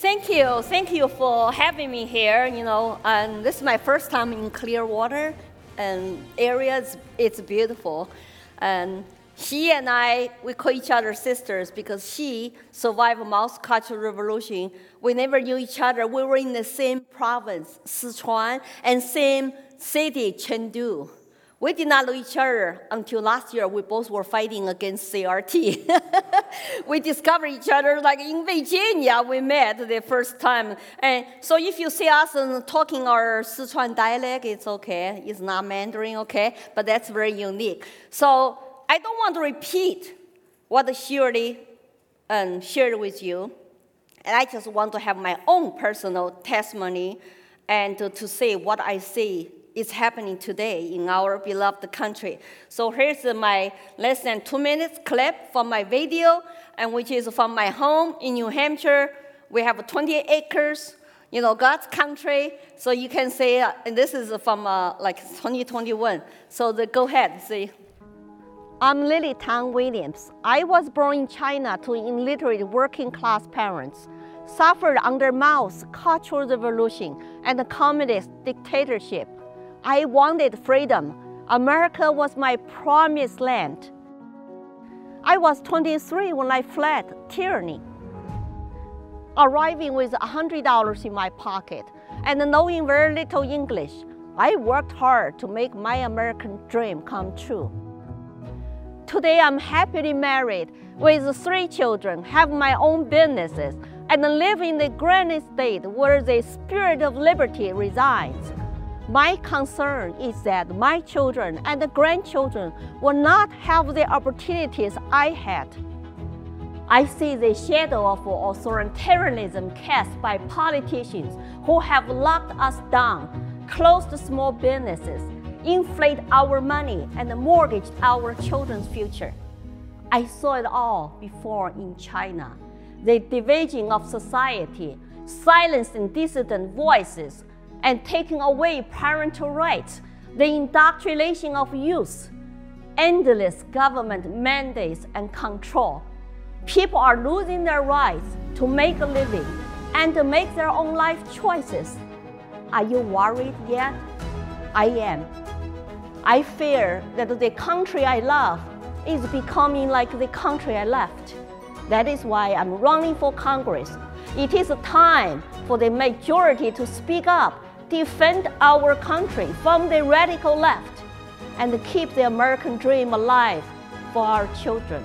Thank you. Thank you for having me here. You know, and this is my first time in Clearwater, and area it's beautiful. And she and I, we call each other sisters because she survived the Mao's Cultural Revolution. We never knew each other. We were in the same province, Sichuan, and same city, Chengdu. We did not know each other until last year. We both were fighting against CRT. we discovered each other like in Virginia. We met the first time, and so if you see us talking our Sichuan dialect, it's okay. It's not Mandarin, okay, but that's very unique. So I don't want to repeat what Shirley um, shared with you, and I just want to have my own personal testimony and to, to say what I see is happening today in our beloved country. So here's my less than two minutes clip from my video, and which is from my home in New Hampshire. We have 20 acres, you know, God's country. So you can say, uh, and this is from uh, like 2021. So the, go ahead, see. I'm Lily Tang Williams. I was born in China to illiterate working class parents, suffered under Mao's Cultural Revolution and the communist dictatorship. I wanted freedom. America was my promised land. I was 23 when I fled tyranny. Arriving with $100 in my pocket and knowing very little English, I worked hard to make my American dream come true. Today, I'm happily married with three children, have my own businesses, and live in the Granite State where the spirit of liberty resides. My concern is that my children and grandchildren will not have the opportunities I had. I see the shadow of authoritarianism cast by politicians who have locked us down, closed small businesses, inflate our money, and mortgaged our children's future. I saw it all before in China. The division of society, silencing dissident voices, and taking away parental rights, the indoctrination of youth, endless government mandates and control. People are losing their rights to make a living and to make their own life choices. Are you worried yet? I am. I fear that the country I love is becoming like the country I left. That is why I'm running for Congress. It is time for the majority to speak up defend our country from the radical left, and keep the American dream alive for our children.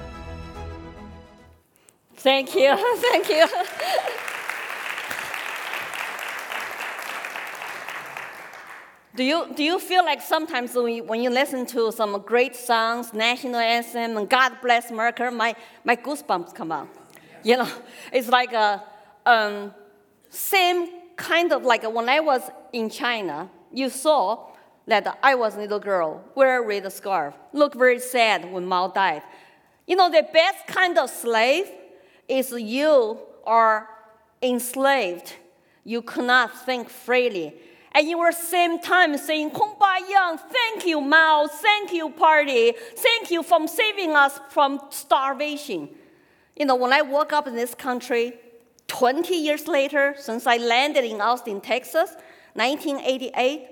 Thank you. Thank you. Do you, do you feel like sometimes when you, when you listen to some great songs, national anthem, and God bless America, my, my goosebumps come out? You know, it's like a um, same kind of like when I was in China, you saw that I was a little girl, wear a red scarf, look very sad when Mao died. You know, the best kind of slave is you are enslaved. You cannot think freely. And you were same time saying, Kumbaya, thank you, Mao, thank you, party, thank you for saving us from starvation. You know, when I woke up in this country, 20 years later, since I landed in Austin, Texas, 1988,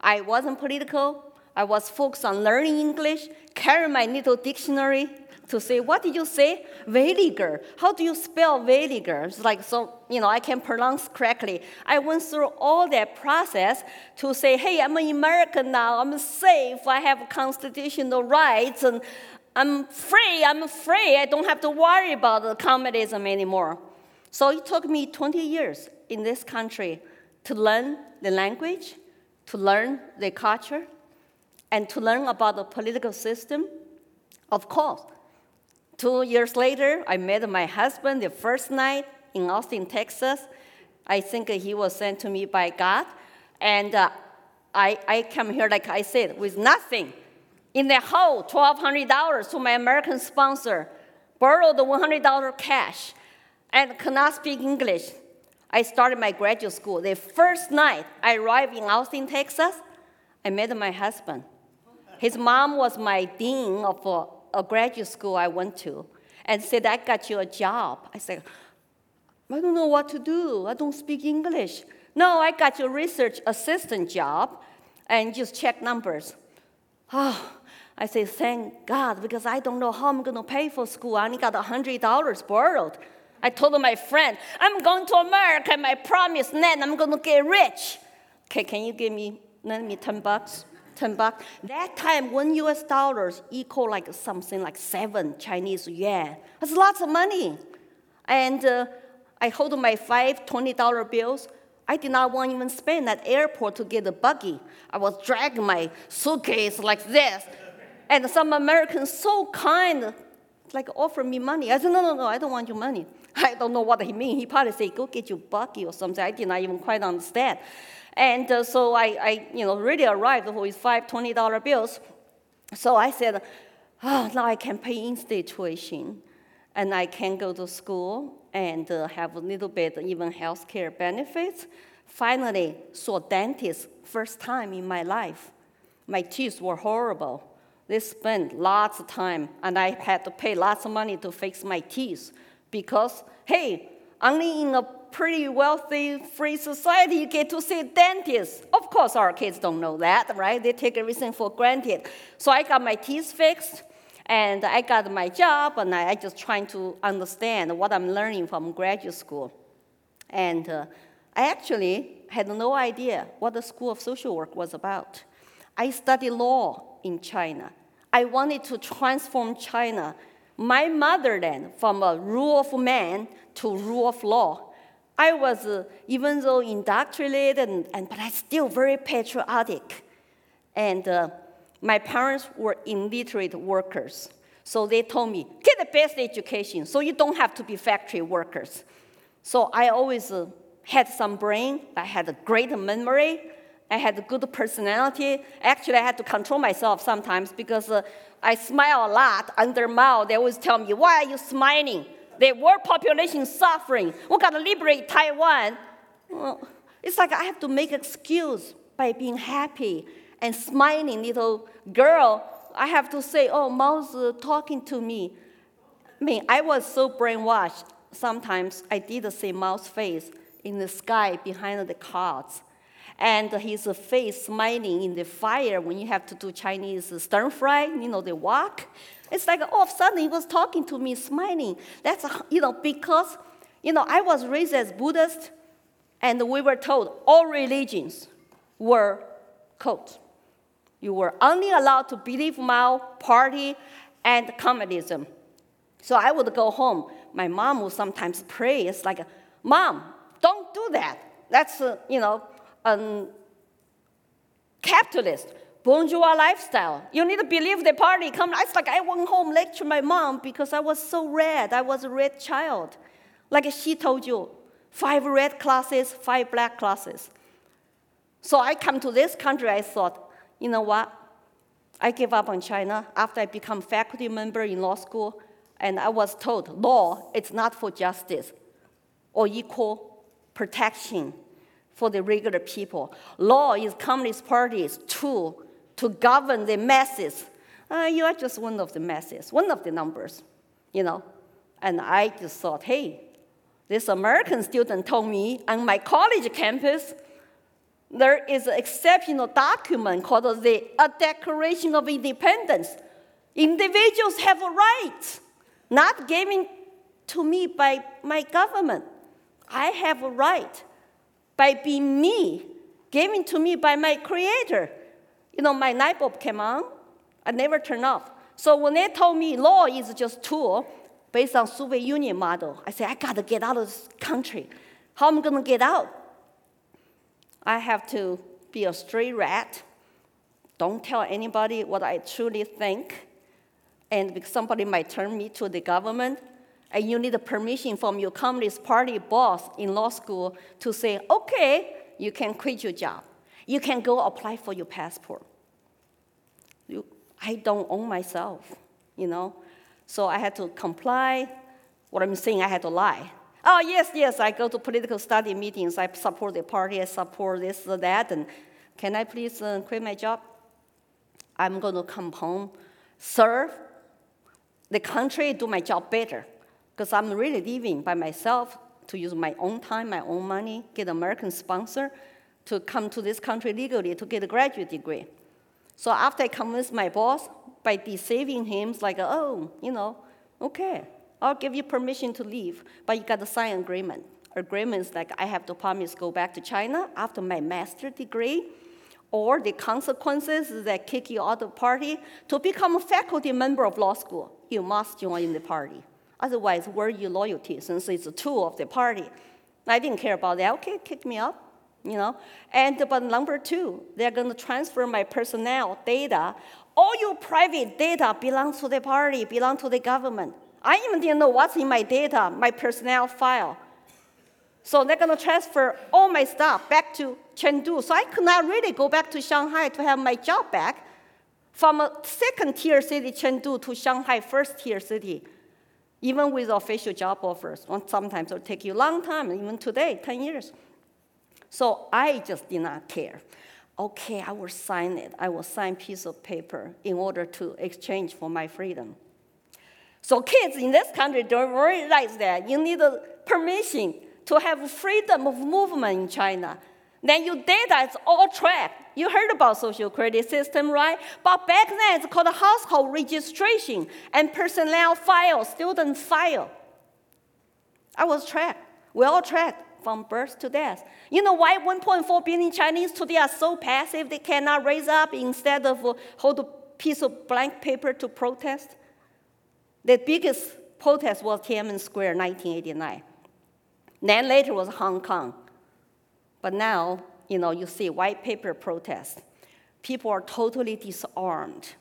I wasn't political. I was focused on learning English, carrying my little dictionary to say, what did you say? Vinegar. How do you spell vinegar? It's like, so, you know, I can pronounce correctly. I went through all that process to say, hey, I'm an American now. I'm safe. I have constitutional rights. And I'm free. I'm free. I don't have to worry about communism anymore. So it took me 20 years in this country to learn the language, to learn the culture, and to learn about the political system. Of course, two years later, I met my husband the first night in Austin, Texas. I think he was sent to me by God. And uh, I, I here, like I said, with nothing. In the hole, $1,200 to my American sponsor, borrowed $100 cash and cannot speak English. I started my graduate school. The first night I arrived in Austin, Texas, I met my husband. His mom was my dean of a, a graduate school I went to and said, I got you a job. I said, I don't know what to do. I don't speak English. No, I got your research assistant job and just check numbers. Oh, I say, thank God, because I don't know how I'm going to pay for school. I only got $100 borrowed. I told my friend, I'm going to America, and my promised land, I'm going to get rich. Okay, can you give me, lend me 10 bucks? 10 bucks. That time, one US dollars equal like something like seven Chinese yuan. That's lots of money. And uh, I hold my five $20 bills. I did not want even spend at airport to get a buggy. I was dragging my suitcase like this. And some Americans so kind, like offer me money. I said, no, no, no, I don't want your money. I don't know what he mean. He probably said, go get your buggy or something. I did not even quite understand. And uh, so I, I, you know, really arrived with five $20 bills. So I said, oh, now I can pay in-state tuition. And I can go to school and uh, have a little bit even health care benefits. Finally, saw dentist first time in my life. My teeth were horrible. They spent lots of time, and I had to pay lots of money to fix my teeth because, hey, only in a pretty wealthy, free society, you get to see dentists. Of course, our kids don't know that, right? They take everything for granted. So I got my teeth fixed, and I got my job, and I, I just trying to understand what I'm learning from graduate school. And uh, I actually had no idea what the School of Social Work was about. I studied law in China. I wanted to transform China, my motherland, from a rule of man to rule of law. I was, uh, even though indoctrinated, and, and, but I still very patriotic. And uh, my parents were illiterate workers. So they told me, get the best education so you don't have to be factory workers. So I always uh, had some brain. I had a great memory. I had a good personality. Actually, I had to control myself sometimes because uh, I smile a lot under Mao. They always tell me, why are you smiling? The world population is suffering. We're going to liberate Taiwan. Well, it's like I have to make excuse by being happy and smiling little girl. I have to say, oh, Mao's uh, talking to me. I mean, I was so brainwashed. Sometimes I did see Mao's face in the sky behind the clouds. And his face smiling in the fire when you have to do Chinese stir fry, you know, the wok. It's like all of a sudden he was talking to me, smiling. That's, you know, because, you know, I was raised as Buddhist, and we were told all religions were cult. You were only allowed to believe Mao, party, and communism. So I would go home. My mom would sometimes pray. It's like, Mom, don't do that. That's, uh, you know, capitalist bourgeois lifestyle. You need to believe the party come. It's like I went home lecture my mom because I was so red. I was a red child. Like she told you, five red classes, five black classes. So I come to this country, I thought, you know what? I gave up on China after I become faculty member in law school, and I was told law is not for justice or equal protection for the regular people. Law is Communist Party's tool to govern the masses. Uh, you are just one of the masses, one of the numbers, you know. And I just thought, hey, this American student told me on my college campus, there is an exceptional document called the Declaration of Independence. Individuals have a right, not given to me by my government. I have a right by being me, given to me by my creator. You know, my light bulb came on, I never turned off. So when they told me law is just tool based on Soviet Union model, I said, I gotta get out of this country. How am I gonna get out? I have to be a straight rat. Don't tell anybody what I truly think. And because somebody might turn me to the government, and you need permission from your Communist Party boss in law school to say, okay, you can quit your job. You can go apply for your passport. You, I don't own myself, you know? So I had to comply. What I'm saying, I had to lie. Oh, yes, yes, I go to political study meetings. I support the party, I support this that. And can I please uh, quit my job? I'm going to come home, serve the country, do my job better. Because I'm really living by myself, to use my own time, my own money, get an American sponsor to come to this country legally to get a graduate degree. So after I convinced my boss by deceiving him, it's like, oh, you know, okay, I'll give you permission to leave, but you got to sign an agreement. Agreement is like I have to promise go back to China after my master degree, or the consequences that kick you out of the party. To become a faculty member of law school, you must join the party. Otherwise, where your loyalty since it's a tool of the party? I didn't care about that. Okay, kick me out you know. And but number two, they're going to transfer my personnel data. All your private data belongs to the party, belong to the government. I even didn't know what's in my data, my personnel file. So they're going to transfer all my stuff back to Chengdu. So I could not really go back to Shanghai to have my job back from a second tier city, Chengdu, to Shanghai, first tier city. Even with official job offers, sometimes it'll take you a long time, even today, 10 years. So I just did not care. Okay, I will sign it. I will sign piece of paper in order to exchange for my freedom. So kids in this country don't realize that you need permission to have freedom of movement in China. Then your data is all tracked. You heard about social credit system, right? But back then it's called household registration and personnel file, student file. I was tracked. We all tracked from birth to death. You know why 1.4 billion Chinese today are so passive they cannot raise up instead of hold a piece of blank paper to protest? The biggest protest was Tiananmen Square 1989. Then later was Hong Kong. But now, you know, you see white paper protest. People are totally disarmed.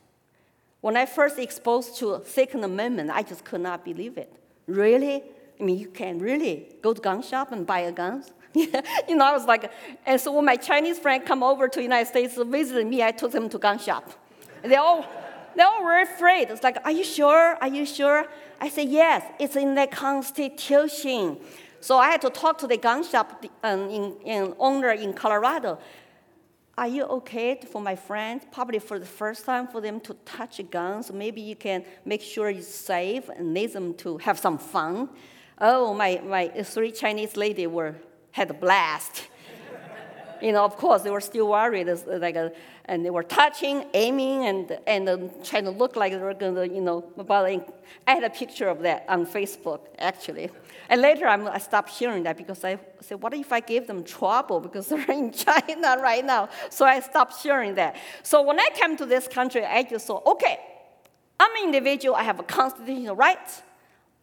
When I first exposed to Second Amendment, I just could not believe it. Really? I mean, you can really go to gun shop and buy a gun. you know, I was like, and so when my Chinese friend come over to United States to visit me, I took them to gun shop. And they all, they all were afraid. It's like, are you sure? Are you sure? I said, yes, it's in the Constitution. So I had to talk to the gun shop um, in, in owner in Colorado. Are you okay for my friends, probably for the first time for them to touch guns? Maybe you can make sure it's safe and need them to have some fun. Oh, my, my three Chinese ladies were, had a blast. you know, of course, they were still worried, like, uh, and they were touching, aiming, and, and uh, trying to look like they were going to, you know, but I had a picture of that on Facebook, actually. And later I'm, i stopped hearing that because I said, what if I gave them trouble because they're in China right now? So I stopped hearing that. So when I came to this country, I just thought, okay, I'm an individual, I have a constitutional right.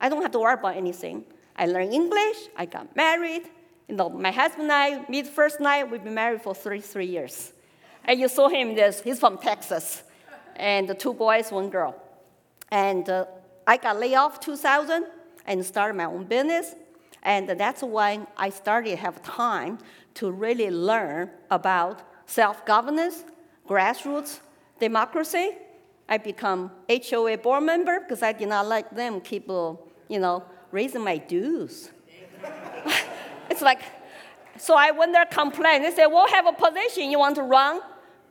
I don't have to worry about anything. I learned English, I got married. You know, my husband and I meet first night, we've been married for 33 years. And you saw him, this, he's from Texas. And the two boys, one girl. And uh, I got laid off 2000 and started my own business. And that's when I started to have time to really learn about self-governance, grassroots democracy, I become HOA board member because I did not like them keep, uh, you know, raising my dues. it's like, so I went there complain. They said, we'll have a position you want to run.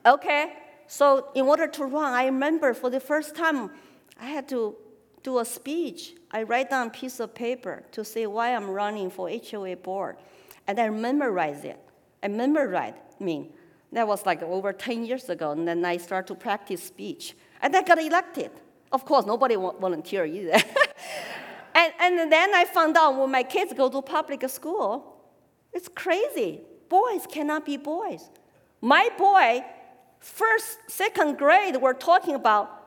Okay. So in order to run, I remember for the first time, I had to do a speech. I write down a piece of paper to say why I'm running for HOA board. And I memorize it. I memorize, mean, that was like over 10 years ago. And then I start to practice speech. And I got elected. Of course, nobody volunteered either. and, and then I found out when my kids go to public school, it's crazy. Boys cannot be boys. My boy, first, second grade, we're talking about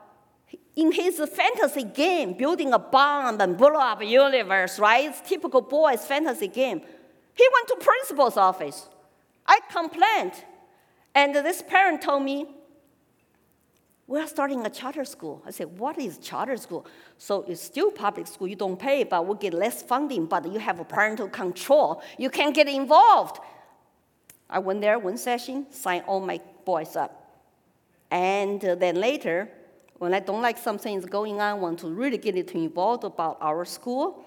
in his fantasy game, building a bomb and blow up universe, right? It's typical boy's fantasy game. He went to principal's office. I complained. And this parent told me, we're starting a charter school. I said, what is charter school? So it's still public school. You don't pay, but we get less funding, but you have a parental control. You can get involved. I went there one session, signed all my boys up. And uh, then later, when I don't like something is going on, I want to really get it involved about our school,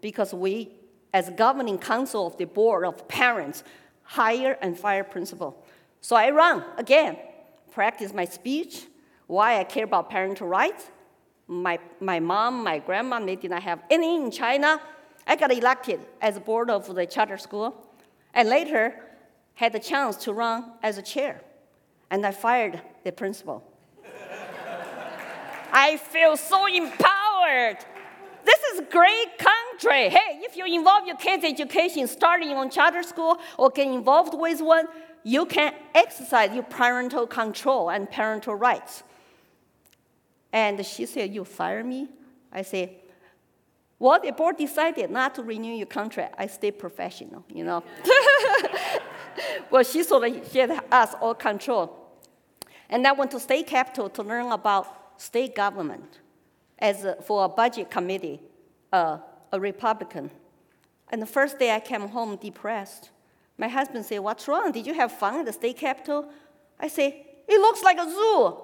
because we, as governing council of the board of parents, hire and fire principal. So I run again, practice my speech, why I care about parental rights. My, my mom, my grandma, they did not have any in China. I got elected as board of the charter school, and later had the chance to run as a chair, and I fired the principal. I feel so empowered. This is great country. Hey, if you involve your kids' education starting on charter school or get involved with one, you can exercise your parental control and parental rights. And she said, You fire me? I said, Well, the board decided not to renew your contract. I stay professional, you know. well, she sort of she had us all control. And I went to state capitol to learn about state government as a, for a budget committee, uh, a Republican. And the first day I came home depressed. My husband said, What's wrong? Did you have fun at the state capitol? I say, It looks like a zoo.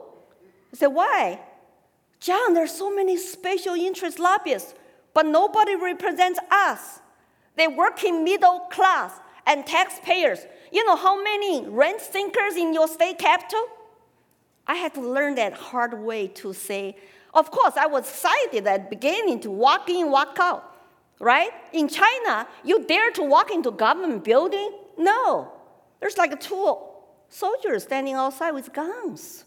I said, Why? John, there's so many special interest lobbyists, but nobody represents us. They work in middle class and taxpayers. You know how many rent seekers in your state capital? I had to learn that hard way to say, of course, I was excited at beginning to walk in, walk out, right? In China, you dare to walk into government building? No. There's like two soldiers standing outside with guns.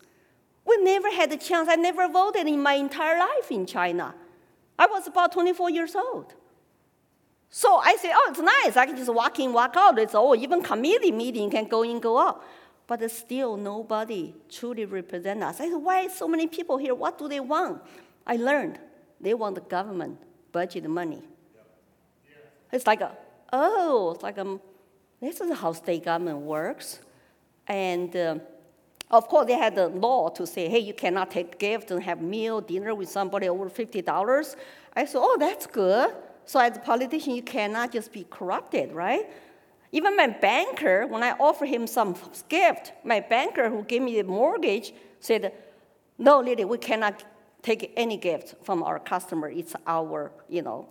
We never had the chance. I never voted in my entire life in China. I was about 24 years old. So I said, oh, it's nice. I can just walk in, walk out. It's all, even committee meeting can go in, go out but still nobody truly represent us. I said, why so many people here? What do they want? I learned they want the government budget money. It's like, a, oh, it's like, um, this is how state government works. And uh, of course, they had the law to say, hey, you cannot take gift and have meal, dinner with somebody over $50. I said, oh, that's good. So as a politician, you cannot just be corrupted, right? Even my banker, when I offered him some gift, my banker who gave me the mortgage said, no, Lily, we cannot take any gift from our customer. It's our, you know,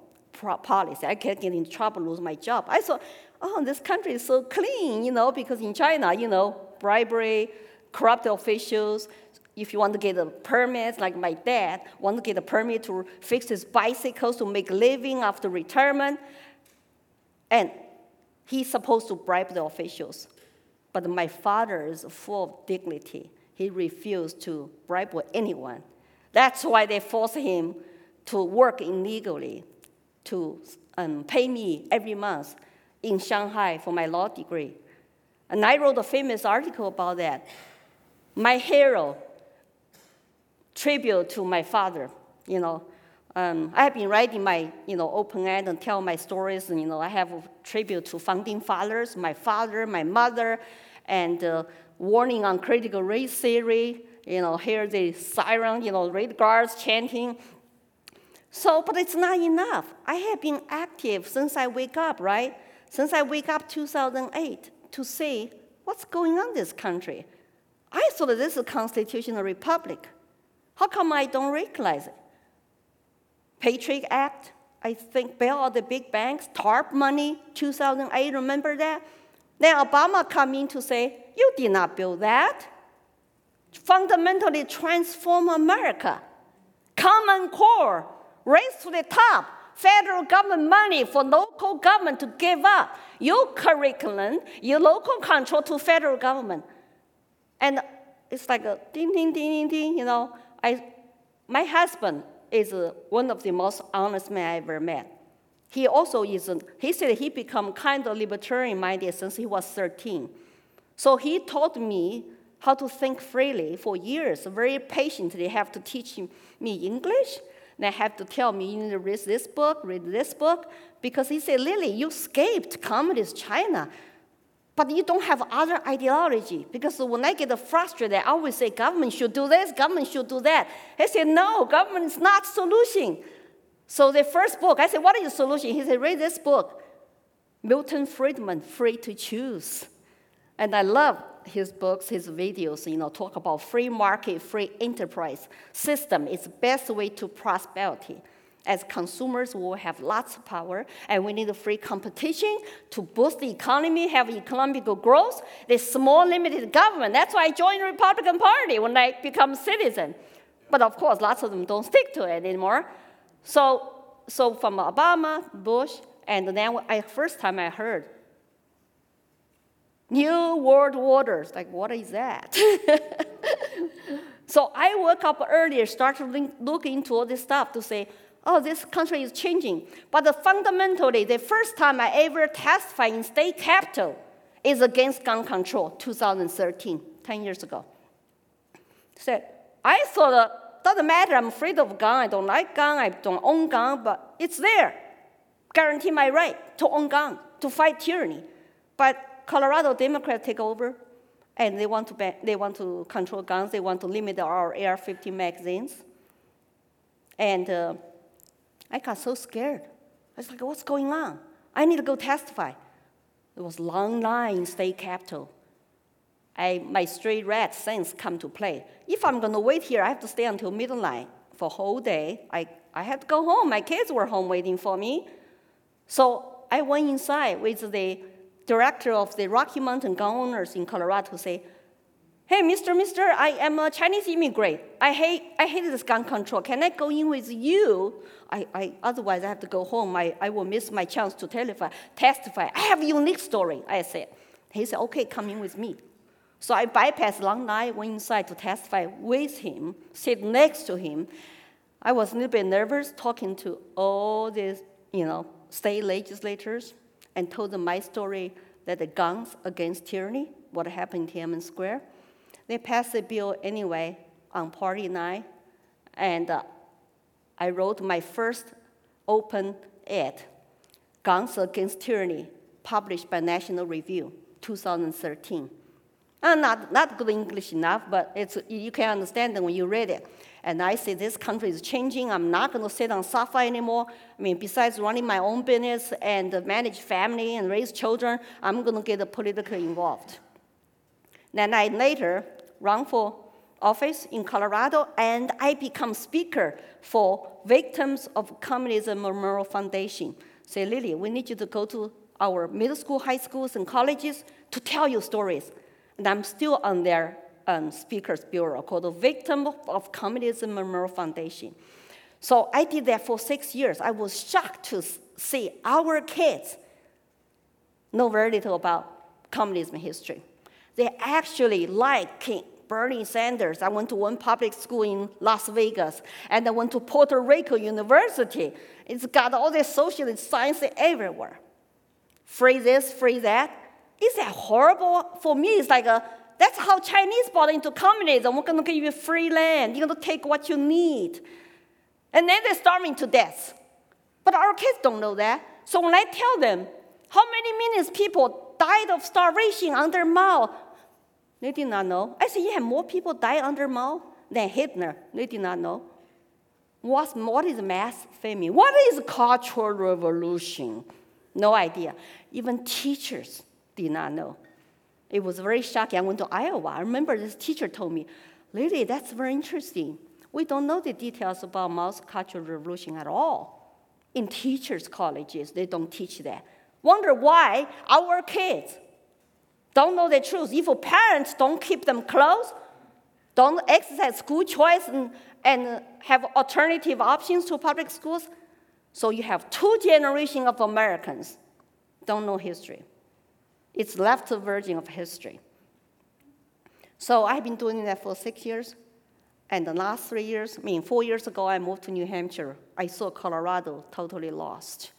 policy. I can't get in trouble, lose my job. I thought, oh, this country is so clean, you know, because in China, you know, bribery, corrupt officials, if you want to get a permit, like my dad, want to get a permit to fix his bicycles to make a living after retirement. And He's supposed to bribe the officials. But my father is full of dignity. He refused to bribe anyone. That's why they forced him to work illegally, to um, pay me every month in Shanghai for my law degree. And I wrote a famous article about that. My hero, tribute to my father, you know, um, I have been writing my, you know, op-ed and tell my stories. And, you know, I have a tribute to founding fathers, my father, my mother, and uh, warning on critical race theory. You know, hear the siren, you know, red guards chanting. So, but it's not enough. I have been active since I wake up, right? Since I wake up 2008 to say what's going on in this country. I thought this is a constitutional republic. How come I don't recognize it? Patriot Act, I think bail out the big banks, TARP money, 2008, remember that? Then Obama come in to say, you did not build that. Fundamentally transform America. Common core, race to the top, federal government money for local government to give up your curriculum, your local control to federal government. And it's like a ding, ding, ding, ding, ding, you know. I, my husband, is uh, one of the most honest men I ever met. He also is, uh, he said he become kind of libertarian minded since he was 13. So he taught me how to think freely for years, very patiently have to teach me English. And I have to tell me, you need to read this book, read this book, because he said, Lily, you escaped communist China but you don't have other ideology. Because when I get frustrated, I always say government should do this, government should do that. He said, no, government is not solution. So the first book, I said, what is the solution? He said, read this book, Milton Friedman, Free to Choose. And I love his books, his videos, you know, talk about free market, free enterprise system. It's the best way to prosperity as consumers will have lots of power, and we need free competition to boost the economy, have economic growth. The small, limited government. That's why I joined the Republican Party when I become citizen. But of course, lots of them don't stick to it anymore. So so from Obama, Bush, and then I, first time I heard New World Orders, like what is that? so I woke up earlier, started looking to look into all this stuff to say, oh, this country is changing. But fundamentally, the first time I ever testified in state capital is against gun control, 2013, 10 years ago. Said, I thought, uh, doesn't matter, I'm afraid of gun, I don't like gun, I don't own gun, but it's there. Guarantee my right to own gun, to fight tyranny. But Colorado Democrats take over, and they want to, ban, they want to control guns, they want to limit our AR-15 magazines. And uh, I got so scared. I was like, what's going on? I need to go testify. It was long line in state capitol. I, my straight red sense come to play. If I'm going to wait here, I have to stay until midnight for a whole day. I, I had to go home. My kids were home waiting for me. So I went inside with the director of the Rocky Mountain Gun Owners in Colorado to say, Hey, Mr. Mister, I am a Chinese immigrant. I hate, I hate this gun control. Can I go in with you? I, I, otherwise, I have to go home. I, I will miss my chance to testify. testify. I have a unique story, I said. He said, okay, come in with me. So I bypassed long night, went inside to testify with him, sit next to him. I was a little bit nervous talking to all these, you know, state legislators and told them my story that the guns against tyranny, what happened in Tiananmen Square. They passed the bill anyway on party night, and uh, I wrote my first open ad, Guns Against Tyranny, published by National Review, 2013. Uh, not, not good English enough, but it's, you can understand it when you read it. And I say, this country is changing. I'm not going to sit on sofa anymore. I mean, besides running my own business and manage family and raise children, I'm going to get politically involved. Then I later run for office in Colorado, and I become speaker for victims of communism memorial foundation. Say, Lily, we need you to go to our middle school, high schools, and colleges to tell your stories. And I'm still on their um, speakers bureau called the Victim of Communism Memorial Foundation. So I did that for six years. I was shocked to see our kids know very little about communism history. They actually like King, Bernie Sanders. I went to one public school in Las Vegas, and I went to Puerto Rico University. It's got all this socialist science everywhere. Free this, free that. Is that horrible? For me, it's like a, that's how Chinese bought into communism. We're going to give you free land. You're going to take what you need. And then they're starving to death. But our kids don't know that. So when I tell them how many millions people died of starvation under Mao, they did not know. I said, you have more people die under Mao than Hitler. They did not know. What's, what is mass famine? What is cultural revolution? No idea. Even teachers did not know. It was very shocking. I went to Iowa. I remember this teacher told me, Lily, that's very interesting. We don't know the details about Mao's Cultural Revolution at all. In teachers' colleges, they don't teach that. Wonder why our kids don't know the truth. If parents don't keep them close, don't exercise school choice and, and have alternative options to public schools, so you have two generations of Americans don't know history. It's left virgin of history. So I've been doing that for six years. And the last three years, I mean, four years ago, I moved to New Hampshire. I saw Colorado totally lost.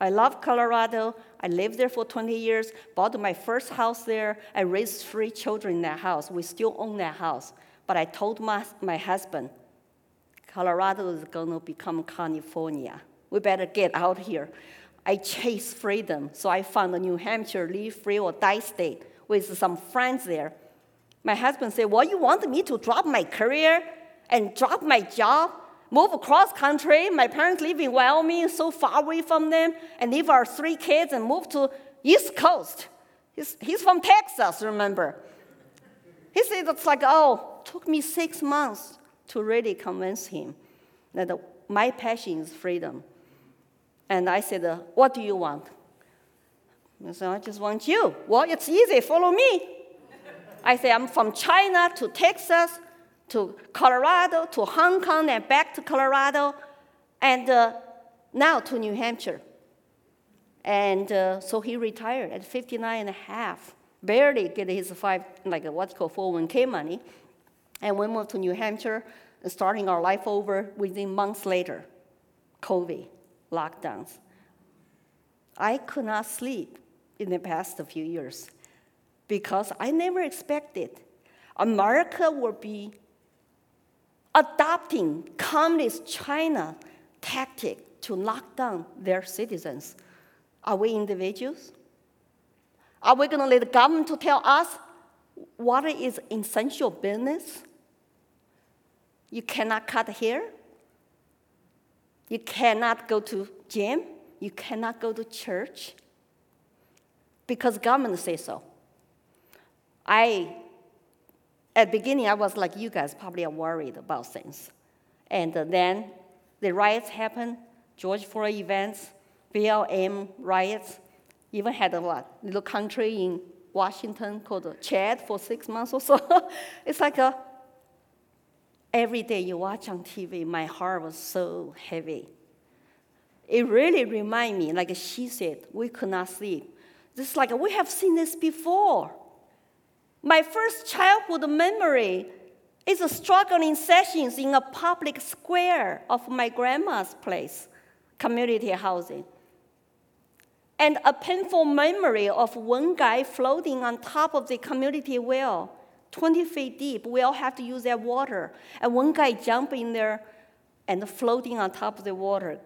I love Colorado. I lived there for 20 years, bought my first house there. I raised three children in that house. We still own that house. But I told my, my husband, Colorado is going to become California. We better get out here. I chase freedom, so I found a New Hampshire live free or die state with some friends there. My husband said, Well, you want me to drop my career and drop my job move across country. My parents live in Wyoming, so far away from them, and leave our three kids and move to East Coast. He's, he's from Texas, remember? He said it's like, oh, took me six months to really convince him that my passion is freedom. And I said, uh, what do you want? He said, I just want you. Well, it's easy, follow me. I said, I'm from China to Texas to Colorado, to Hong Kong, and back to Colorado. And uh, now to New Hampshire. And uh, so he retired at 59 and a half, barely get his five, like what you call 401k money. And we moved to New Hampshire, starting our life over within months later, COVID, lockdowns. I could not sleep in the past few years because I never expected America would be adopting communist China tactic to lock down their citizens. Are we individuals? Are we going to let the government to tell us what is essential business? You cannot cut hair. You cannot go to gym. You cannot go to church because government says so. I, at the beginning, I was like you guys, probably are worried about things. And then the riots happened, George Floyd events, BLM riots, even had a what, little country in Washington called CHAZ for six months or so. it's like a, every day you watch on TV, my heart was so heavy. It really reminded me, like she said, we could not sleep. It's like we have seen this before. My first childhood memory is a struggling sessions in a public square of my grandma's place, community housing. And a painful memory of one guy floating on top of the community well, 20 feet deep. We all have to use that water. And one guy jumping in there and floating on top of the water.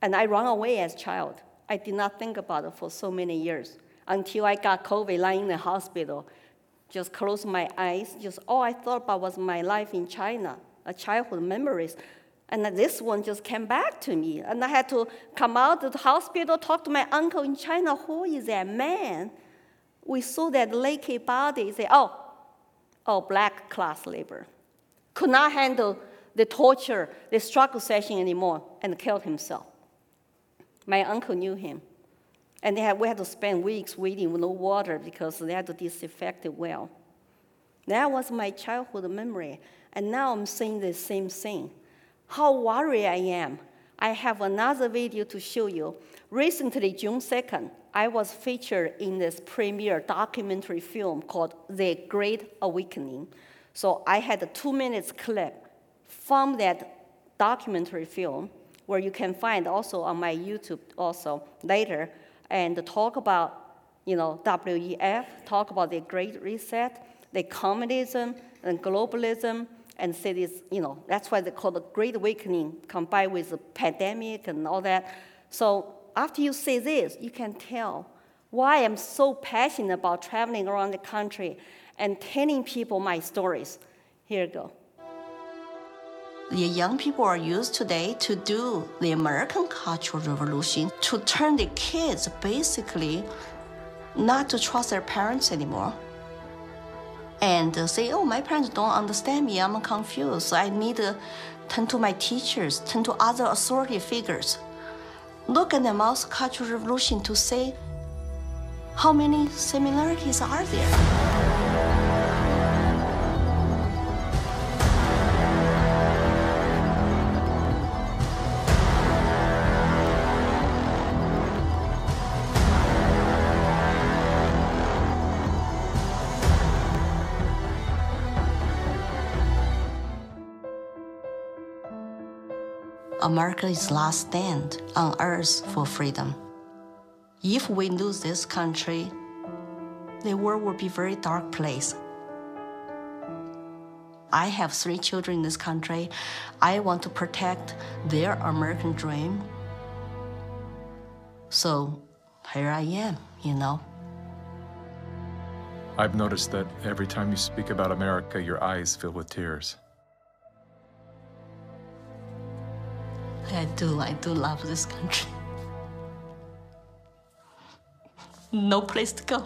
And I ran away as a child. I did not think about it for so many years until I got COVID lying in the hospital. Just closed my eyes. Just all I thought about was my life in China, a childhood memories. And this one just came back to me. And I had to come out of the hospital, talk to my uncle in China. Who is that man? We saw that naked body. Say, oh, oh, black class labor. Could not handle the torture, the struggle session anymore, and killed himself. My uncle knew him. And had, we had to spend weeks waiting with no water because they had to disinfect well. That was my childhood memory. And now I'm saying the same thing. How worried I am. I have another video to show you. Recently, June 2nd, I was featured in this premiere documentary film called The Great Awakening. So I had a two minutes clip from that documentary film where you can find also on my YouTube also later, and talk about, you know, WEF, talk about the Great Reset, the communism and globalism, and say this, you know, that's why they call the Great Awakening combined with the pandemic and all that. So after you say this, you can tell why I'm so passionate about traveling around the country and telling people my stories. Here you go the young people are used today to do the American Cultural Revolution to turn the kids basically not to trust their parents anymore. And say, oh, my parents don't understand me, I'm confused. I need to turn to my teachers, turn to other authority figures. Look at the Mao's Cultural Revolution to say how many similarities are there. America's last stand on earth for freedom. If we lose this country, the world will be a very dark place. I have three children in this country. I want to protect their American dream. So here I am, you know. I've noticed that every time you speak about America, your eyes fill with tears. I do, I do love this country. No place to go.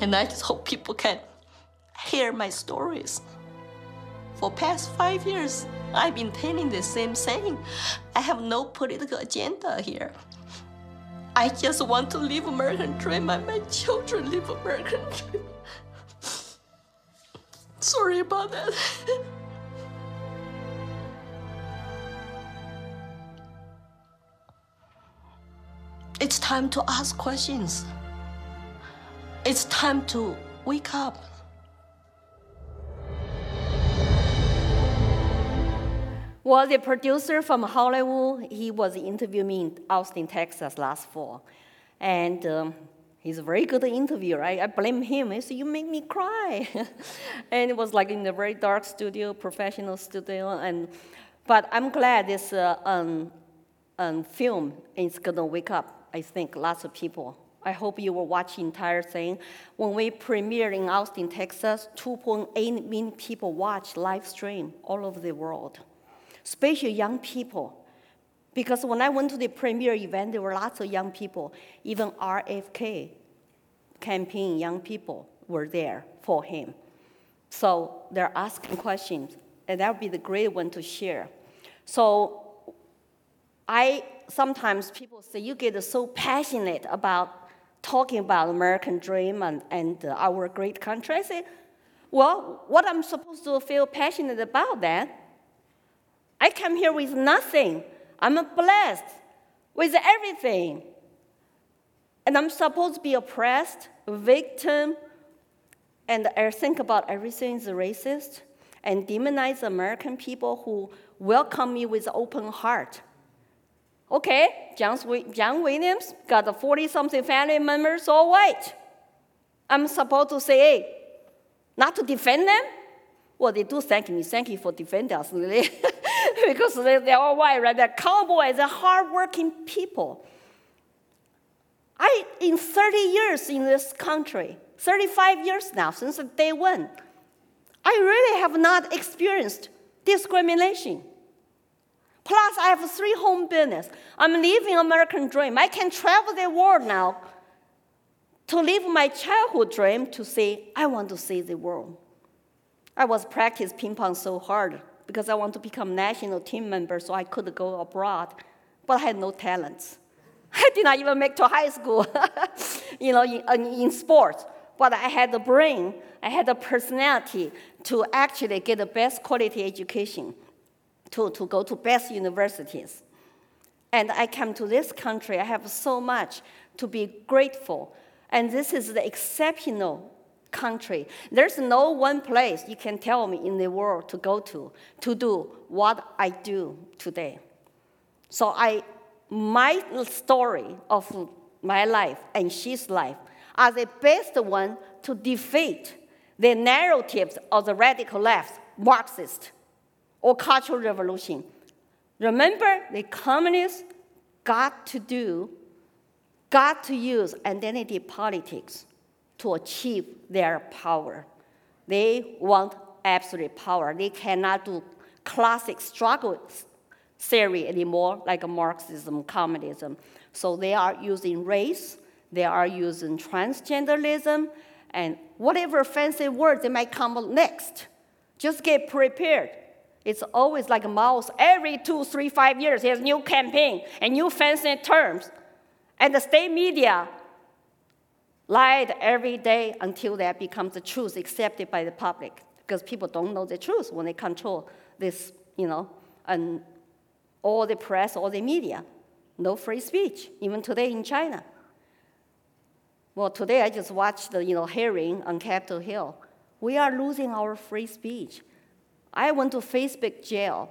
And I just hope people can hear my stories. For past five years, I've been telling the same thing. I have no political agenda here. I just want to live American dream and my children live American dream. Sorry about that. It's time to ask questions. It's time to wake up. Well, the producer from Hollywood, he was interviewing me in Austin, Texas last fall. And um, he's a very good interviewer. I, I blame him. He said, You make me cry. and it was like in a very dark studio, professional studio. And, but I'm glad this uh, um, um, film is going to wake up, I think, lots of people. I hope you will watch the entire thing. When we premiered in Austin, Texas, 2.8 million people watched live stream all over the world especially young people. Because when I went to the premiere event, there were lots of young people. Even RFK campaign young people were there for him. So they're asking questions, and that would be the great one to share. So I sometimes people say you get so passionate about talking about American dream and, and uh, our great country. I say, well, what I'm supposed to feel passionate about that I come here with nothing. I'm blessed with everything. And I'm supposed to be oppressed, victim, and I think about everything is racist and demonize American people who welcome me with open heart. Okay, John, Williams got a 40 something family members, so wait. I'm supposed to say, hey, not to defend them? Well, they do thank me. Thank you for defending us, really. because they, they're all white, right? They're cowboys, they're hardworking people. I, in 30 years in this country, 35 years now, since day one, I really have not experienced discrimination. Plus, I have three home business. I'm living American dream. I can travel the world now to live my childhood dream to say, I want to see the world. I was practice ping pong so hard because I want to become national team member so I could go abroad, but I had no talents. I did not even make to high school, you know, in, in sports. But I had the brain, I had the personality to actually get the best quality education, to, to go to best universities. And I come to this country, I have so much to be grateful. And this is the exceptional country. There's no one place you can tell me in the world to go to to do what I do today. So I, my story of my life and she's life are the best one to defeat the narratives of the radical left, Marxist, or Cultural Revolution. Remember, the communists got to do, got to use identity politics to achieve their power. They want absolute power. They cannot do classic struggle theory anymore, like Marxism, communism. So they are using race, they are using transgenderism, and whatever fancy words they might come up next. Just get prepared. It's always like a mouse. Every two, three, five years, there's new campaign and new fancy terms. And the state media lied every day until that becomes the truth accepted by the public because people don't know the truth when they control this, you know, and all the press, all the media. No free speech, even today in China. Well, today I just watched the you know, hearing on Capitol Hill. We are losing our free speech. I went to Facebook jail.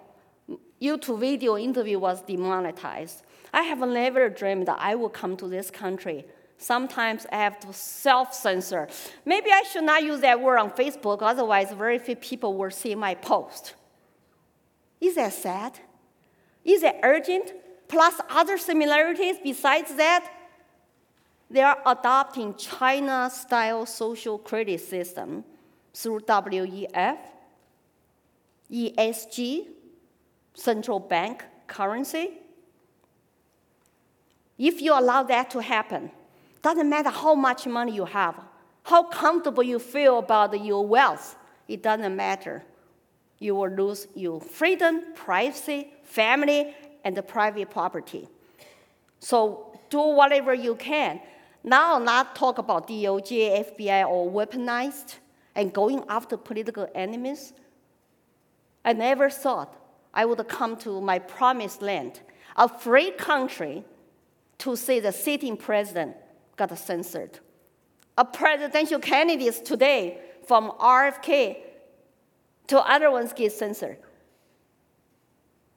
YouTube video interview was demonetized. I have never dreamed that I would come to this country Sometimes I have to self censor. Maybe I should not use that word on Facebook, otherwise, very few people will see my post. Is that sad? Is that urgent? Plus, other similarities besides that, they are adopting China style social credit system through WEF, ESG, central bank currency. If you allow that to happen, doesn't matter how much money you have, how comfortable you feel about your wealth, it doesn't matter. You will lose your freedom, privacy, family, and the private property. So do whatever you can. Now, not talk about DOJ, FBI, or weaponized and going after political enemies. I never thought I would come to my promised land, a free country to see the sitting president got censored. A presidential candidate today from RFK to other ones get censored.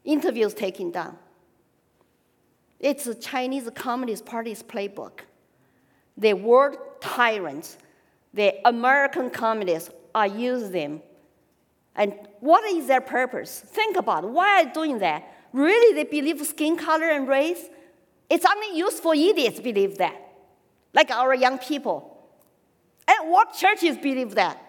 Interviews taken down. It's the Chinese Communist Party's playbook. The world tyrants, the American communists are using them. And what is their purpose? Think about it. why are they doing that? Really, they believe skin color and race? It's only useful idiots believe that, like our young people. And what churches believe that?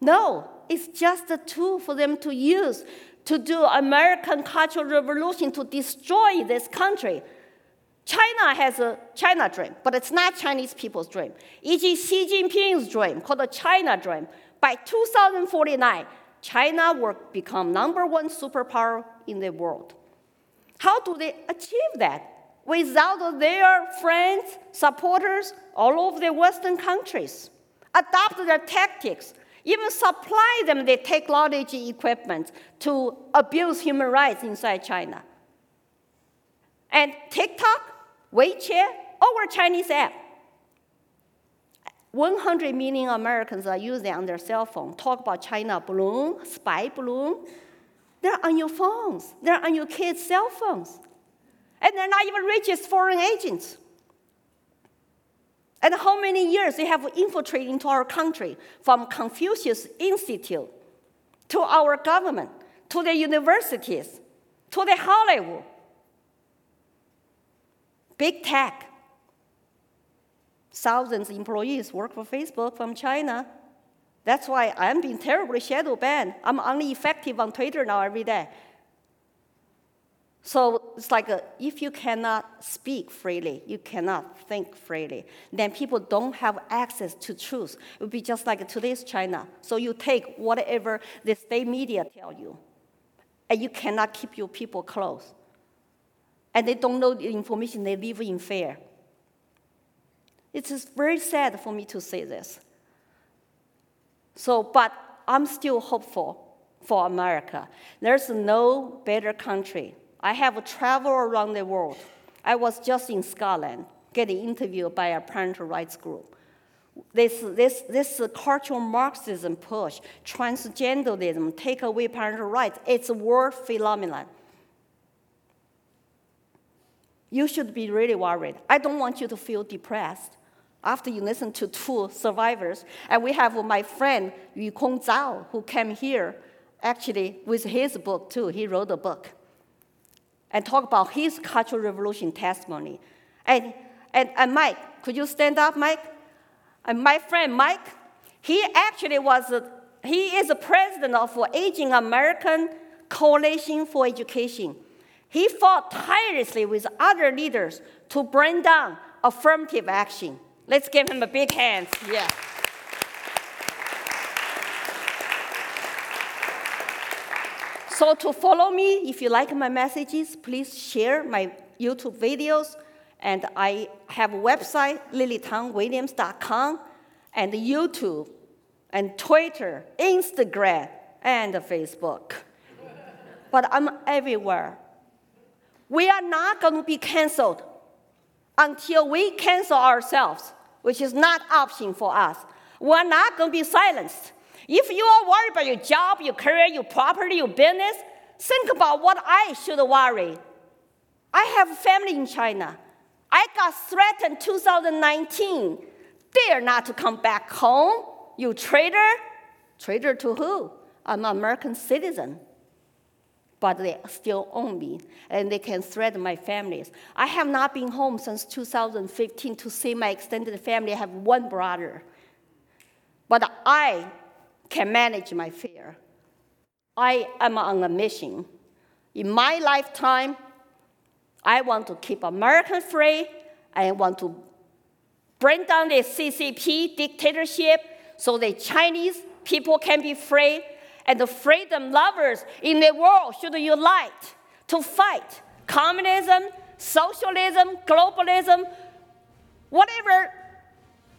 No, it's just a tool for them to use to do American cultural revolution to destroy this country. China has a China dream, but it's not Chinese people's dream. E.g., Xi Jinping's dream, called the China dream. By 2049, China will become number one superpower in the world. How do they achieve that? Without their friends, supporters all over the Western countries. Adopt their tactics, even supply them the technology equipment to abuse human rights inside China. And TikTok, WeChat, our Chinese app. 100 million Americans are using on their cell phone. Talk about China balloon, spy balloon. They're on your phones. They're on your kids' cell phones. And they're not even registered foreign agents. And how many years they have infiltrated into our country from Confucius Institute to our government, to the universities, to the Hollywood. Big tech. Thousands of employees work for Facebook from China. That's why I'm being terribly shadow banned. I'm only effective on Twitter now every day. So it's like a, if you cannot speak freely, you cannot think freely, then people don't have access to truth. It would be just like today's China. So you take whatever the state media tell you, and you cannot keep your people close. And they don't know the information, they live in fear. It is very sad for me to say this. So, but I'm still hopeful for America. There's no better country I have traveled around the world. I was just in Scotland getting interviewed by a parental rights group. This, this, this cultural Marxism push, transgenderism, take away parental rights, it's a world phenomenon. You should be really worried. I don't want you to feel depressed after you listen to two survivors. And we have my friend Yukong Zhao, who came here actually with his book too. He wrote a book and talk about his Cultural Revolution testimony. And, and, and Mike, could you stand up, Mike? And my friend Mike, he actually was, a, he is the president of Asian American Coalition for Education. He fought tirelessly with other leaders to bring down affirmative action. Let's give him a big hand. Yeah. So to follow me, if you like my messages, please share my YouTube videos. And I have a website, lilytangwilliams.com, and YouTube, and Twitter, Instagram, and Facebook. but I'm everywhere. We are not going to be canceled until we cancel ourselves, which is not option for us. We're not going to be silenced. If you are worried about your job, your career, your property, your business, think about what I should worry. I have family in China. I got threatened 2019. Dare not to come back home. You traitor? Traitor to who? I'm an American citizen. But they still own me, and they can threaten my families. I have not been home since 2015 to see my extended family. I have one brother. But I can manage my fear. I am on a mission. In my lifetime, I want to keep America free. I want to bring down the CCP dictatorship so the Chinese people can be free and the freedom lovers in the world should unite to fight communism, socialism, globalism, whatever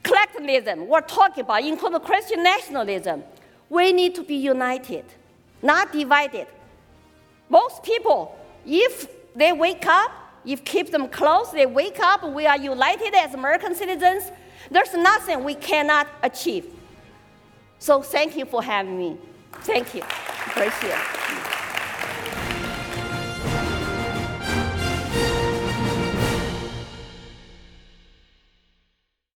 collectivism we're talking about, including Christian nationalism. We need to be united, not divided. Most people, if they wake up, if keep them close, they wake up, we are united as American citizens, there's nothing we cannot achieve. So thank you for having me. Thank you. Appreciate it.